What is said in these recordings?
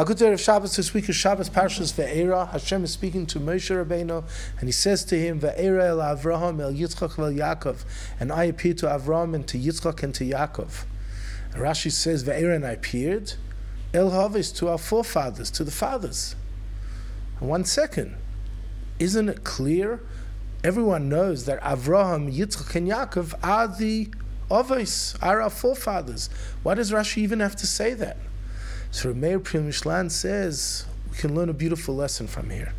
A good day of Shabbos this week is Shabbos Parshas Ve'era. Hashem is speaking to Moshe Rabbeinu, and he says to him, Ve'era el Avraham el Yitzchak vel Yaakov, and I appeared to Avraham and to Yitzchak and to Yaakov. And Rashi says, Ve'era and I appeared, el Havis to our forefathers, to the fathers. And one second, isn't it clear? Everyone knows that Avraham, Yitzchak, and Yaakov are the Ovis, are our forefathers. Why does Rashi even have to say that? So Meir Pri Mishlan says we can learn a beautiful lesson from here.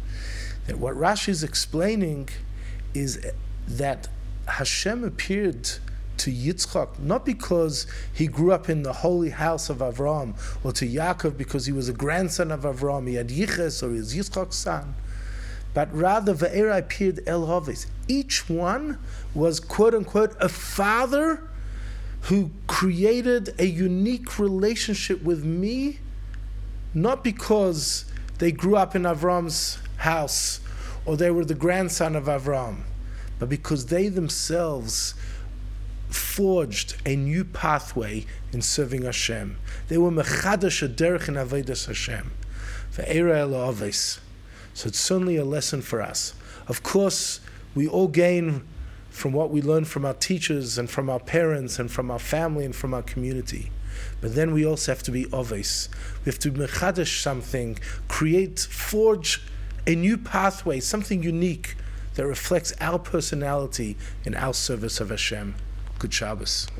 That what Rashi is explaining is that Hashem appeared to Yitzchak not because he grew up in the holy house of Avram, or to Yaakov because he was a grandson of Avram, he had Yiches or he Yitzchak's son but rather Ve'era appeared El Havis. Each one was quote unquote a father who created a unique relationship with me, not because they grew up in Avram's house or they were the grandson of Avram, but because they themselves forged a new pathway in serving Hashem. They were mechadash derech in avodas Hashem. Ve'era Havis. So it's certainly a lesson for us. Of course, we all gain from what we learn from our teachers and from our parents and from our family and from our community. But then we also have to be oves. We have to mechadish something, create, forge a new pathway, something unique that reflects our personality in our service of Hashem. Good Shabbos.